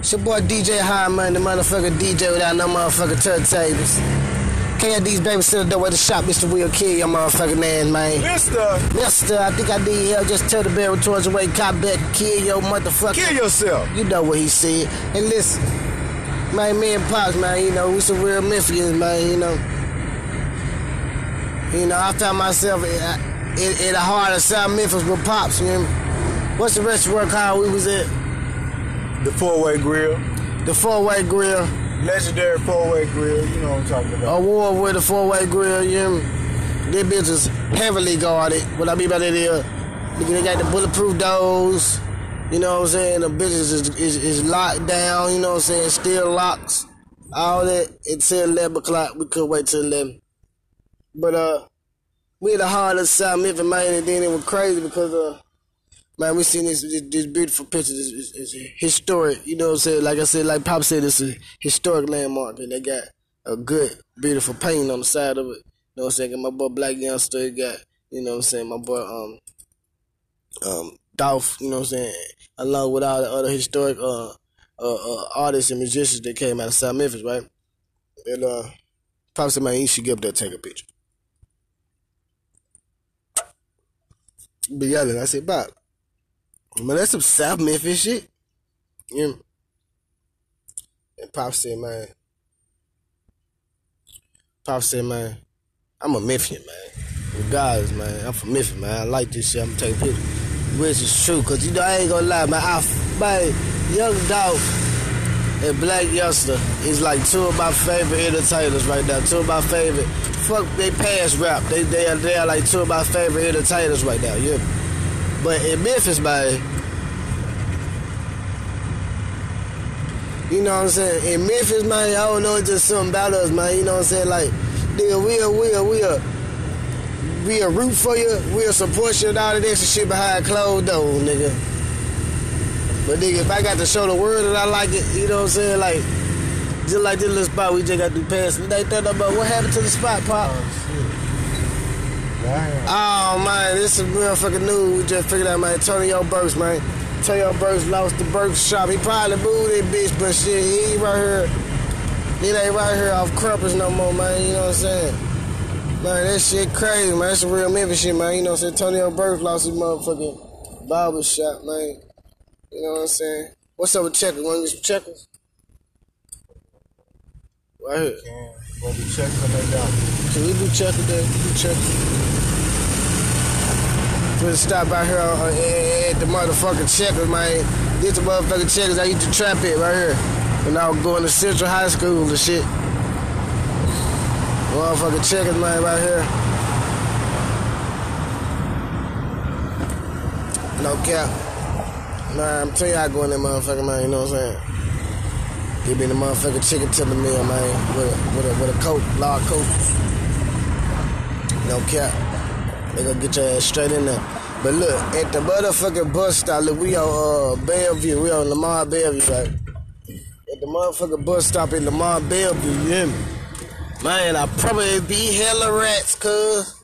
It's your boy DJ Hyman, the motherfucker DJ without no motherfucking turntables. Can't these babies sit up with the shop, Mr. Will kill your motherfucking man, man. Mister, Mister, I think I need help. Just tell the barrel towards the way, cop back, kill your motherfucker. kill yourself. You know what he said. And listen, man, me and Pops, man, you know, we some real Memphians, man, you know. You know, I found myself in, in, in the heart of South Memphis with Pops, you know. What's the restaurant called we was at? The four-way grill, The Four Way Grill. legendary four-way grill. You know what I'm talking about. Award with the Four Way Grill, you know. This bitch is heavily guarded. What I mean by that is, they got the bulletproof doors. You know what I'm saying? The business is, is, is locked down, you know what I'm saying? Still locks. All that until 11 o'clock. We couldn't wait till 11. But, uh, we the heart of South Memphis, man, and then it was crazy because, uh, man, we seen this, this, beautiful picture. This historic, you know what I'm saying? Like I said, like Pop said, it's a historic landmark, and they got a good, beautiful painting on the side of it. You know what I'm saying? And my boy Blac Youngsta got, you know what I'm saying, my boy um um Dolph, you know what I'm saying, along with all the other historic uh uh, uh artists and musicians that came out of South Memphis, right? And uh Pop said, man, you should get up there take a picture. Be yelling. I said, Bob, man, that's some South Memphis shit. Yeah. And Pop said, man, Pop said, man, I'm a Memphian, man. Regardless, man, I'm from Memphis, man. I like this shit. I'm gonna take a picture. Which is true, cause you know I ain't gonna lie, man. I, man, Young Dolph and Blac Youngsta is like two of my favorite entertainers right now. Two of my favorite. Fuck, they pass rap. They they are they are like two of my favorite entertainers right now. Yeah. But in Memphis, man, you know what I'm saying? In Memphis, man, I don't know, it's just something about us, man. You know what I'm saying? Like, nigga, we'll, we'll, we'll, we'll root for you, we'll support you and all of this shit behind closed doors, nigga. But nigga, if I got to show the world that I like it, you know what I'm saying? Like, just like this little spot we just got to pass. Ain't that about what happened to the spot, Pop? Oh, Damn. Oh man, this is real fucking news. We just figured out, man. Antonio Burks, man. Antonio Burks lost the Burks shop. He probably moved that bitch, but shit, he right here. He ain't right here off Crumpers no more, man. You know what I'm saying? Man, that shit crazy, man. That's some real Memphis shit, man. You know what I'm saying? Antonio Burks lost his motherfucking barber shop, man. You know what I'm saying? What's up with checkers? Want to get some checkers? Right here. Can go be checking that down. Can we do there? We do checker. We'll stop out here uh, at the motherfucking checkers, man. This the motherfucking checkers I used to trap it right here. When I was going to Central High School and shit. Motherfucking checkers, man, right here. No cap. Man, I'm telling you, I go in that motherfucker, man, you know what I'm saying? Give me the motherfucking chicken to the meal, man, with a, with a, with a coat, lard coat. No cap. They gonna get your ass straight in there. But look, at the motherfucking bus stop, look, we on uh, Bellevue, we on Lamar Bellevue, right? At the motherfucking bus stop in Lamar Bellevue, you hear me? Man, I probably be hella rats, cuz.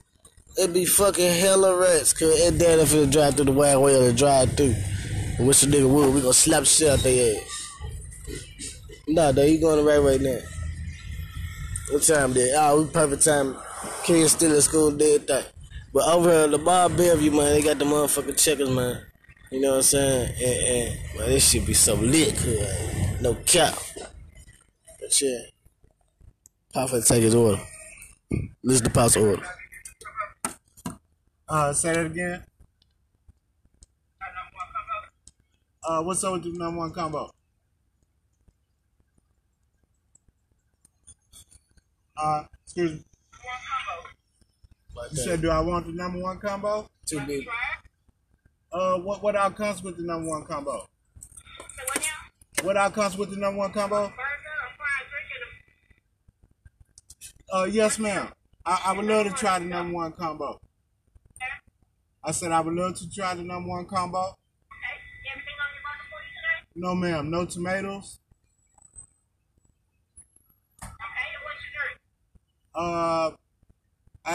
It'd be fucking hella rats, cuz. And then if it drive through the way or the drive through. What's the nigga wood? We gonna slap shit out their ass. Nah, though, you going right right now. What time did? Oh, we perfect time. Kids still in school, did that. But over here, the Bar Bellevue, man, they got the motherfucking checkers, man. You know what I'm saying? And, and man, this should be so lit. No cap. But yeah. Finna take his order. Listen to Pop's order. Uh, say that again. Uh, what's up with the number one combo? Uh, excuse me. You said, do I want the number one combo? Too big. Uh, what what all comes with the number one combo? What all comes with the number one combo? Uh, yes, ma'am. I, I would love to try the number one combo. I said I would love to try the number one combo. Okay. No, ma'am. No tomatoes. Uh,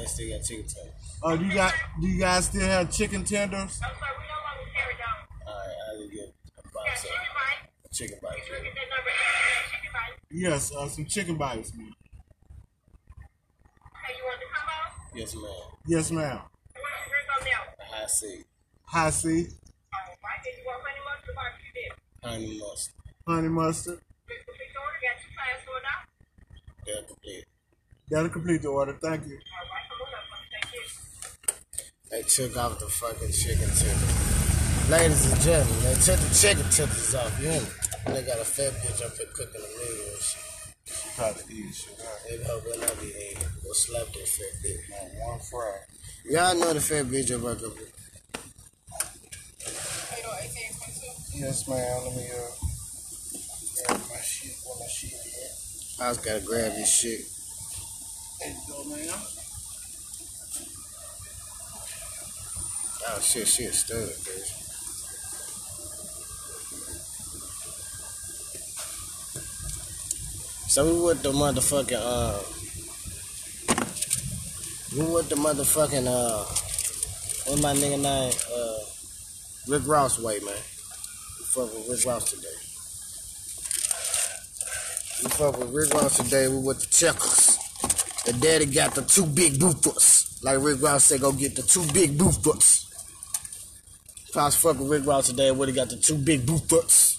Ask if you still got chicken tenders? Uh, do you got? Do you guys still have chicken tenders? Alright, I'll get a box of chicken bites. Yes, uh, some chicken bites, man. Yes, ma'am. Yes, ma'am. A Hi-C. High C, All right, did you want Honey mustard. barbecue dip? honey mustard. They're complete. That'll complete the order. Thank you. They took off the fucking chicken tender. Ladies and gentlemen, they took the chicken tenders off, you hear me? They got a fat bitch up here cooking a meal and shit. Probably eat shit. They hope when I be eating, go slap that fat bitch. On one fry. Y'all know the fat bitch up here. Yes, ma'am. Let me uh, grab my shit. Where my shit at? I just gotta grab this shit. There you go, ma'am. Oh shit, she shit stirred, bitch. So we with the motherfucking uh we with the motherfucking uh what my nigga name? Uh Rick Ross way, man. We fuck with Rick Ross today. We fuck with Rick Ross today, we with the checkers. The daddy got the two Big Bufords. Like Rick Ross said, go get the two Big Bufords. If I was fucking Rick Ross today, would have got the two Big Bufords.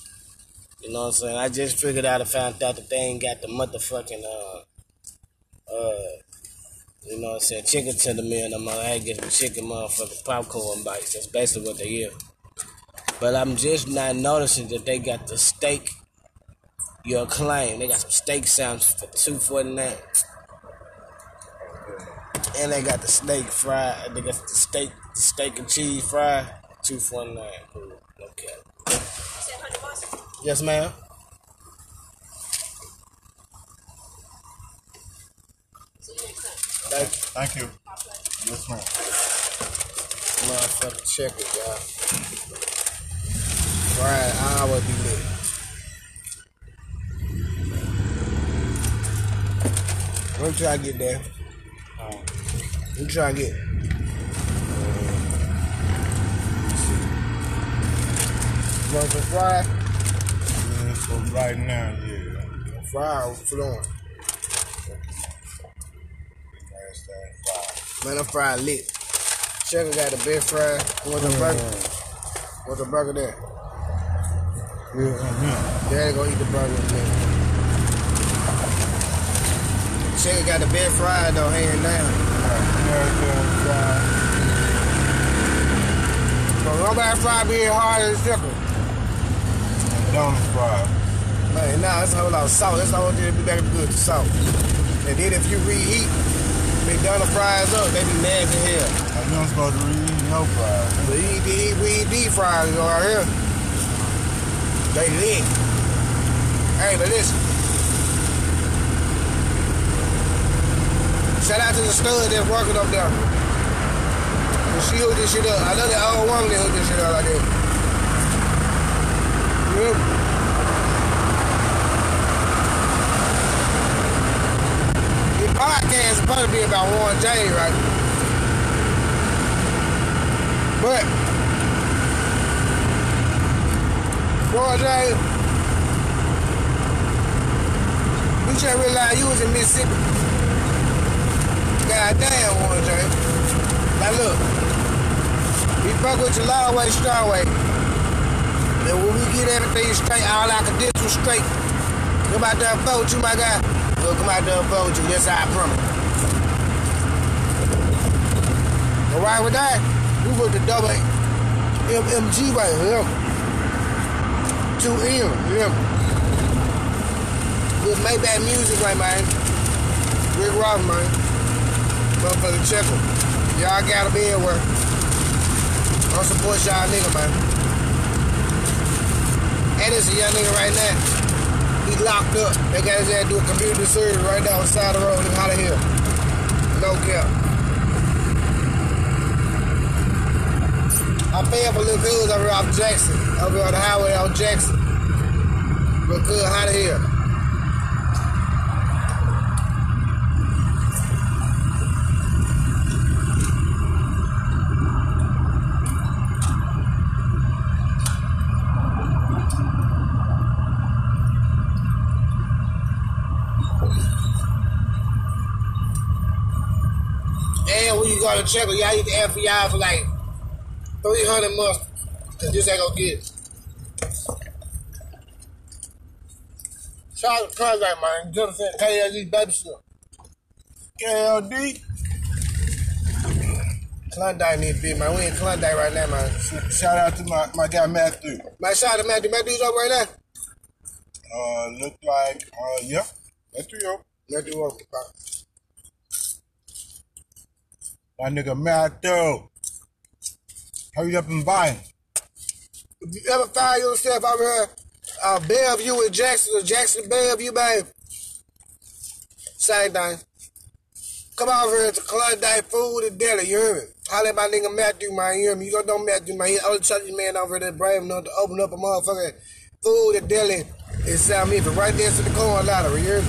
You know what I'm saying? I just figured out and found out that they ain't got the motherfucking uh uh you know what I'm saying, chicken tender meal no more. I had to get some chicken motherfucking popcorn bites. That's basically what they is. But I'm just not noticing that they got the steak your claim. They got some steak sounds for two forty nine. And they got the steak fried. They got the steak, the steak and cheese fried. Two forty nine. Cool. Okay. Yes, ma'am. Thank you. Thank you. Yes, ma'am. Motherfucking checker, y'all. Fried hour be lit. Me try to get there. Um, Let me try to get. You want some fried? yeah, so right now, yeah. Fried or flowing? Last time, five. Man, I'm fried lit. Checker got the best fry. You want the burger? Want the burger there? Yeah, uh-huh. Daddy gonna eat the burger with me. Checker got the best fried though, hand down. So nobody fried being hard as checker. McDonald's fried. Man, nah, that's a whole lot of salt. That's the whole thing to be back good to salt. And then if you reheat McDonald's fries up, they be nasty as hell. I don't supposed to read no fried. But you eat, eat, we eat deep fries you out here. They lit. Hey, but listen. Shout out to the stud that's working up there. She hooked this shit up. I know that old woman that hooked this shit up like that. You? This podcast is supposed to be about Warren J, right? But Warren J, you just realized you was in Mississippi. God damn, Warren J. Now look, we fuck with your long way, strong way. And when we get everything straight, all our credentials straight, come out there and vote you, my guy. We'll come out there and vote you. Yes, I promise. All right with that? We with the double MMG right here. Two M, yeah. With Maybach music right, man. Rick Ross, man. Motherfucker, check 'em. Y'all gotta be everywhere. I'll support y'all nigga, man. And it's a young nigga right now. He locked up. They got his ass do a community service right down the side of the road in Holly Hill. No cap. I pay for little cuz over off Jackson, over on the highway on Jackson. Little good out of And you to check, y'all eat the FBI for like 300 months. Cause this ain't gonna get it. Shout out to Contact, man. Jonathan, KLG Baby Stuff. KLD. Klondike need to be, man. We in Klondike right now, man. Shout out to my, my guy Matthew. My shout out to Matthew. Matthew's up right now. Uh, look like, uh, yeah, Matthew, yo. Matthew up. My nigga Matthew. Hurry up and buy it. If you ever find yourself over here, uh, Bellevue and Jackson, or Jackson Bellevue, babe, same thing. Come over here to Klondike Food and Deli, you hear me? Holla at my nigga Matthew, man, you hear me? You gonna know Matthew, man. He the only church man over there brave enough to open up a motherfucking food and deli in South Memphis, right there to the corn lottery, you hear me?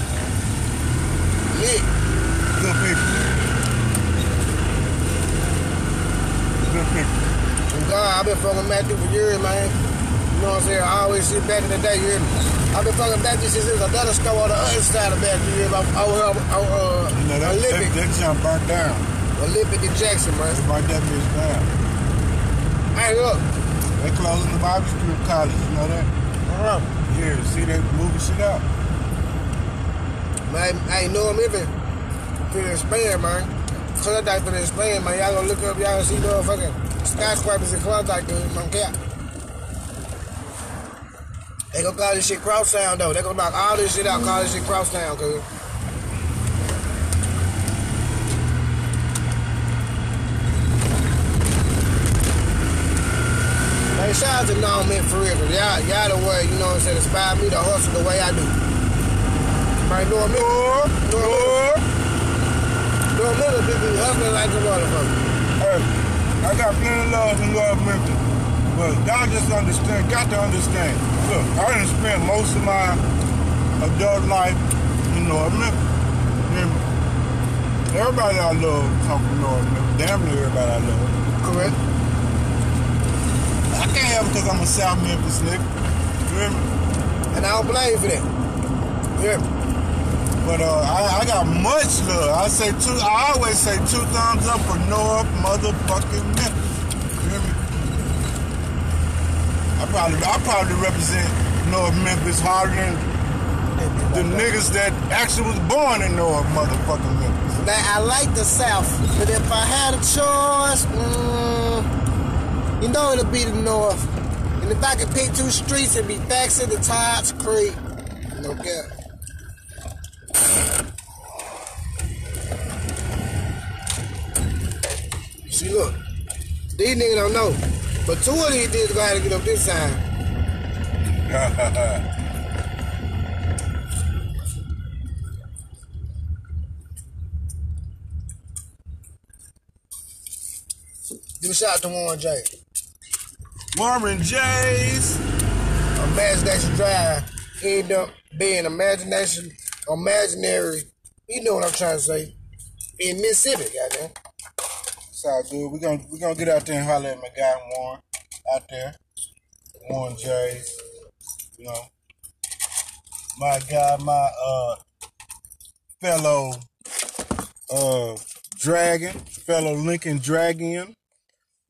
Yeah. Good people. Good people. And God, I've been fucking Matthew for years, man. You know what I'm saying? I always see back in the day, you hear me? I've been fucking Matthew since there was another store on the other side of Matthew, you hear me? Over here, on, uh, You know, that, that, Olympic. that jump burnt down. Olympic and Jackson, man. They burnt that bitch down. Hey, look. They closing the Bible Street College, you know that? Uh-huh. Yeah, see they moving shit out. Man, I know him even finna expand, man. Klondike finna expand, man. Y'all gonna look up, y'all see motherfucking skyscrapers in Klondike, dude. Man, cap. They gonna call this shit cross Crosstown, though. They gonna knock all this shit out, call this shit Crosstown, cuz. Hey, shout out to Non Men for real, y'all, y'all the way, you know what I'm saying, inspire me to hustle the way I do. Man, know me? Know me? Know me? People be hustling like a motherfucker. Hey, I got plenty of love and love Memphis. But y'all just understand, got to understand. Look, I done spent most of my adult life in North Memphis. And everybody I love come from North Memphis. Damn near everybody I love. Correct? I can't help it because I'm a South Memphis nigga. You hear me? And I don't blame you for that. Yeah. But uh, I, I got much love. I say two. I always say two thumbs up for North motherfucking Memphis. You hear me? I probably I probably represent North Memphis harder than the niggas that actually was born in North motherfucking Memphis. Now, I like the South, but if I had a choice, mm, you know it'll be the North. And if I could pick two streets, it'd be Faxon and Todd's Creek. No cap. See, look, these niggas don't know, but two of these niggas gonna have to get up this side. Give a shout out to Warren J. Warren J's. Imagination Drive end up being imagination, imaginary. You know what I'm trying to say. In Mississippi, goddamn. It's all good. We're gonna we gonna get out there and holler at my guy Warren out there. Warren J's. You know. My guy, my uh fellow uh dragon, fellow Lincoln Dragon,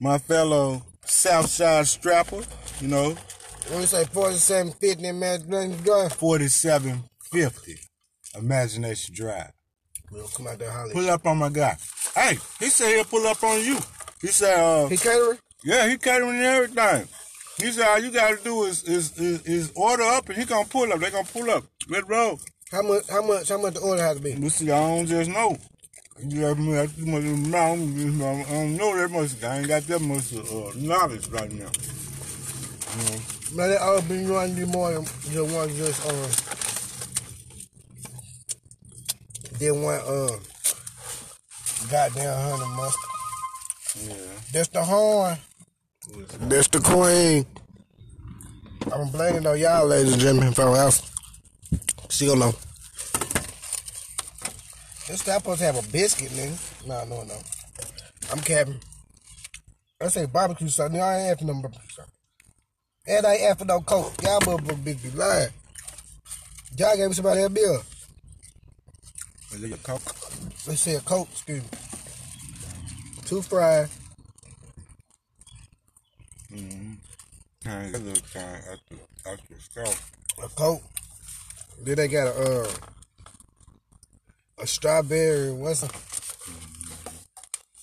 my fellow Southside Strapper, you know, When we say 4750 Imagination Drive, 4750 Imagination Drive. we'll come out there and holler. Pull up on my guy. Hey, he said he'll pull up on you. He said, uh, He catering? yeah, he catering and everything. He said all you gotta do is is is, is order up and he gonna pull up. They gonna pull up. Red roll. How much? How much? How much the order has to be? We see, I don't just know. You have me that's too much amount. I don't know that much. I ain't got that much uh, knowledge right now. You know, Man, that all been you want to do more than just one just uh Then one uh goddamn honey mustard. Yeah. That's the horn. That's the queen. I'm blaming on y'all, ladies and gentlemen, if I don't else. Still no. This guy supposed to have a biscuit, nigga. No, no, no. I'm capping. I say barbecue sauce. Nigga, I ain't after no barbecue sauce. And I ain't after no coke. Y'all motherfuckers bitch be lying. Y'all gave me somebody a bill. Is it a coke? Let's say a coke, excuse me. Two fries. Mm-hmm. Kind of look kind of after after stuff. a coke. Then they got a uh, a strawberry. What's it?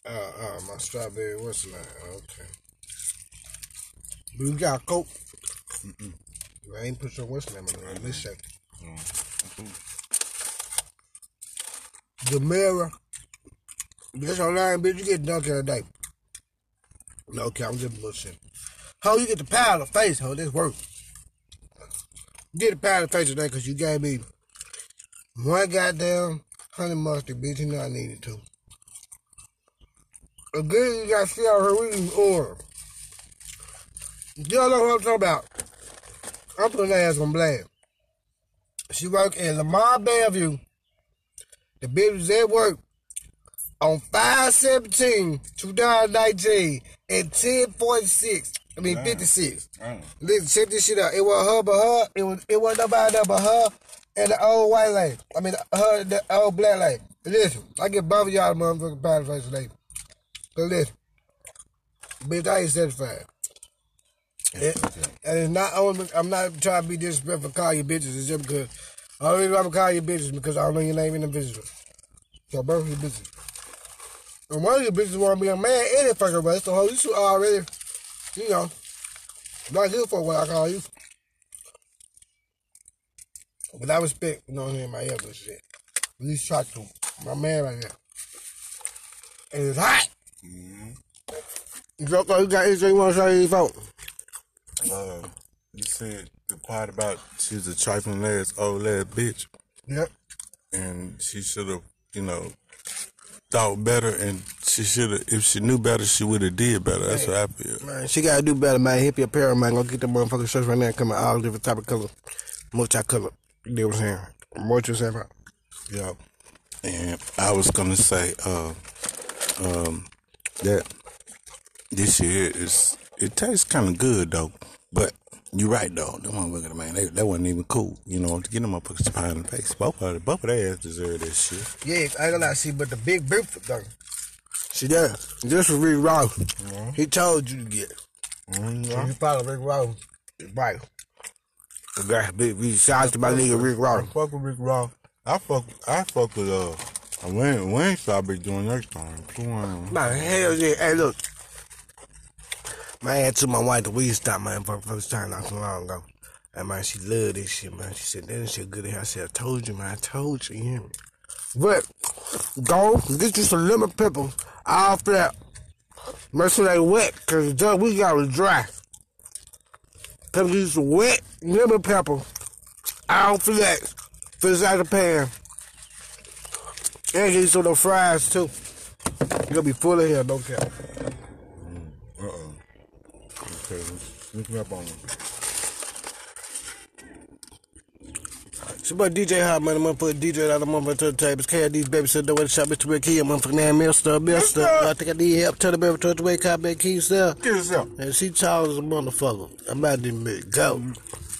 Uh, uh, my strawberry. What's the name? Okay. We got a coke. I ain't put your what's the name on it. Let's check. The mirror. That's your line, bitch. You get dunked in a day. No, okay, I'm just bullshit. How you get the power of face, ho? This work. Get the power of face today because you gave me one goddamn honey mustard, bitch. You know I needed to. Again, you got to see out her reading order. Y'all know what I'm talking about. I'm putting ass on blast. She work in Lamar Bellevue. The at work on 517 2019 at 1046. I mean Damn. 56. Mm. Listen, check this shit out. It was her but her. It was it was nobody else but her and the old white lady. I mean her and the old black lady. Listen, I get both of y'all motherfucking powder face today. But listen. Bitch, I ain't satisfied. It, and it's not only I'm not trying to be disrespectful call you bitches, it's just because reason I'm gonna call you bitches because I don't know your name in the business. So both of you bitches. And one of you bitches wanna be a man any fucking way, so you should already, you know, not here for what I call you. But I respect, you know what I mean, my elder shit. At least try to. My man right now. And it's hot. Like you got anything you want to say to folks? Uh, you said the part about she's a trifling ass old ass bitch, Yep. and she should have, you know, thought better, and she should have. If she knew better, she would have did better. That's what I feel. Man, she gotta do better, man. Hip your apparel, man. Go get the motherfucking shirts right now. Come in all different type of colors. Multi-color. You know what I'm saying? What you saying about? Yeah. And I was gonna say, uh, um, that this year is it tastes kind of good though, but you're right though. That motherfucker, man, they, that wasn't even cool. You know, to get them motherfuckers to pie in the face. Both of both of their ass deserve this shit. Yeah, I ain't gonna lie, see, but the big beef though. See that? This was Rick Ross. He told you to get it. So you follow Rick Ross, right. Guy, big, we shout out to my nigga Rick I Ross. fuck with Rick Ross. I fuck. I fuck with uh. When when be doing next time? Come Man, hell yeah. Hey, look. Man, I had to my wife the weed stop, man, for the first time not so long ago. And man, she loved this shit, man. She said, that shit good. I said, I told you, man. I told you, you hear me? But, go get you some lemon pepper off that. Make sure they wet, because the we got was dry. Come get you some wet lemon pepper of that. Fish out the pan. And get you some of those fries, too. You're gonna be full of no cap. Sneak me up on. It's boy DJ Hot the motherfucker DJ out of the motherfucker to the tables. KD's baby said the way to shop Mr. Big Key, a motherfucking name Mister Mister. I think I need help. Tell the baby to the way cop Big keys sell. Get yourself. And she tall as a motherfucker. I'm about to admit, go. Mm-hmm.